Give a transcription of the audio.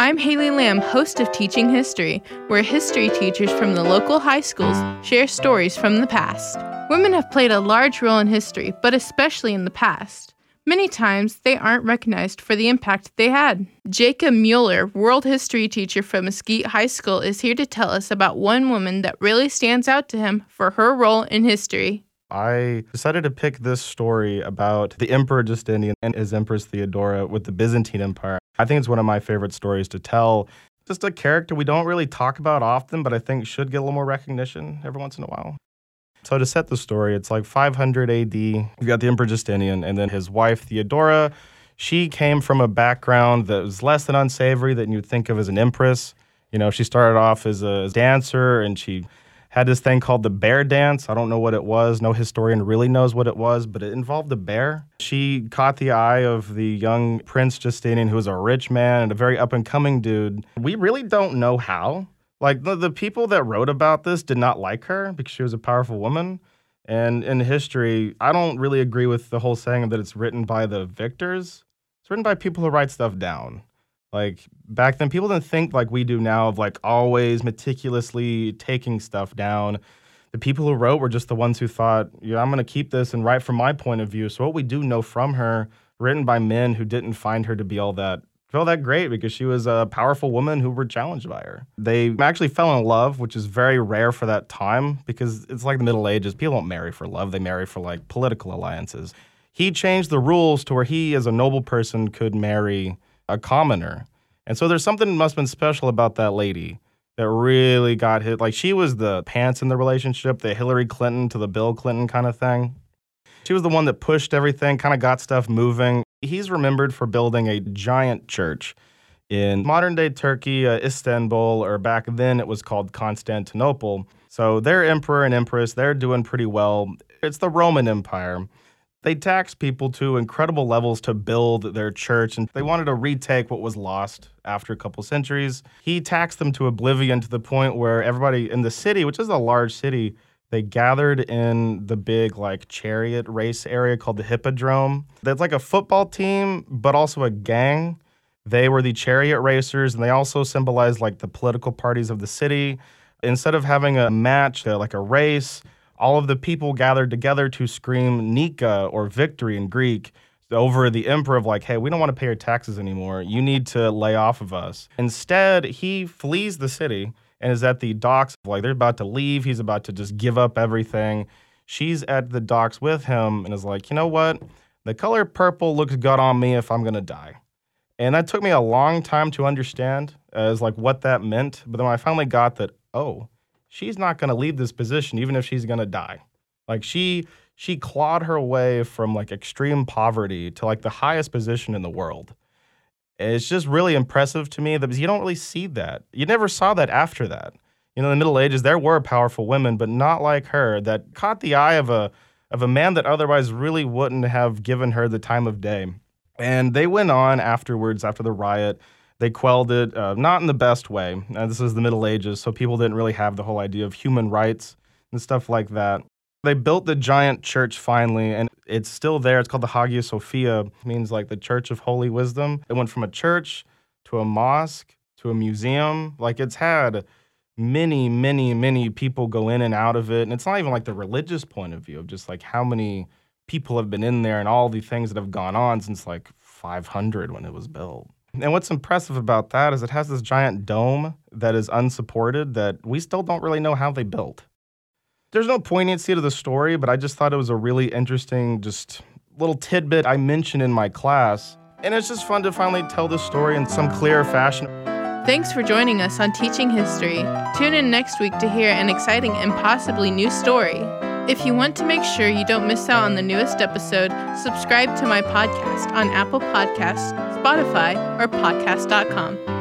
I'm Haley Lamb, host of Teaching History, where history teachers from the local high schools share stories from the past. Women have played a large role in history, but especially in the past. Many times, they aren't recognized for the impact they had. Jacob Mueller, world history teacher from Mesquite High School, is here to tell us about one woman that really stands out to him for her role in history. I decided to pick this story about the Emperor Justinian and his Empress Theodora with the Byzantine Empire. I think it's one of my favorite stories to tell. Just a character we don't really talk about often, but I think should get a little more recognition every once in a while. So, to set the story, it's like 500 AD. You've got the Emperor Justinian and then his wife Theodora. She came from a background that was less than unsavory than you'd think of as an empress. You know, she started off as a dancer and she had this thing called the bear dance. I don't know what it was. No historian really knows what it was, but it involved a bear. She caught the eye of the young Prince Justinian, who was a rich man and a very up and coming dude. We really don't know how. Like the, the people that wrote about this did not like her because she was a powerful woman. And in history, I don't really agree with the whole saying that it's written by the victors. It's written by people who write stuff down. Like back then, people didn't think like we do now of like always meticulously taking stuff down. The people who wrote were just the ones who thought, yeah, I'm going to keep this and write from my point of view. So what we do know from her, written by men who didn't find her to be all that feel that great because she was a powerful woman who were challenged by her. They actually fell in love, which is very rare for that time because it's like the Middle Ages. People don't marry for love, they marry for like political alliances. He changed the rules to where he, as a noble person, could marry a commoner. And so there's something must have been special about that lady that really got hit. Like she was the pants in the relationship, the Hillary Clinton to the Bill Clinton kind of thing. She was the one that pushed everything, kind of got stuff moving. He's remembered for building a giant church in modern day Turkey, uh, Istanbul, or back then it was called Constantinople. So their emperor and empress, they're doing pretty well. It's the Roman Empire. They taxed people to incredible levels to build their church, and they wanted to retake what was lost after a couple centuries. He taxed them to oblivion to the point where everybody in the city, which is a large city, they gathered in the big like chariot race area called the Hippodrome. That's like a football team, but also a gang. They were the chariot racers, and they also symbolized like the political parties of the city. Instead of having a match, uh, like a race, all of the people gathered together to scream Nika or victory in Greek over the emperor of like, hey, we don't want to pay your taxes anymore. You need to lay off of us. Instead, he flees the city and is at the docks. Like they're about to leave. He's about to just give up everything. She's at the docks with him and is like, you know what? The color purple looks good on me if I'm gonna die. And that took me a long time to understand as like what that meant. But then I finally got that, oh, she's not going to leave this position even if she's going to die. Like she she clawed her way from like extreme poverty to like the highest position in the world. It's just really impressive to me that you don't really see that. You never saw that after that. You know, in the Middle Ages there were powerful women, but not like her that caught the eye of a of a man that otherwise really wouldn't have given her the time of day. And they went on afterwards after the riot they quelled it, uh, not in the best way. Uh, this is the Middle Ages, so people didn't really have the whole idea of human rights and stuff like that. They built the giant church finally, and it's still there. It's called the Hagia Sophia, means like the Church of Holy Wisdom. It went from a church to a mosque to a museum. Like it's had many, many, many people go in and out of it. And it's not even like the religious point of view of just like how many people have been in there and all the things that have gone on since like 500 when it was built. And what's impressive about that is it has this giant dome that is unsupported that we still don't really know how they built. There's no poignancy to the story, but I just thought it was a really interesting, just little tidbit I mentioned in my class. And it's just fun to finally tell this story in some clear fashion. Thanks for joining us on Teaching History. Tune in next week to hear an exciting and possibly new story. If you want to make sure you don't miss out on the newest episode, subscribe to my podcast on Apple Podcasts, Spotify, or podcast.com.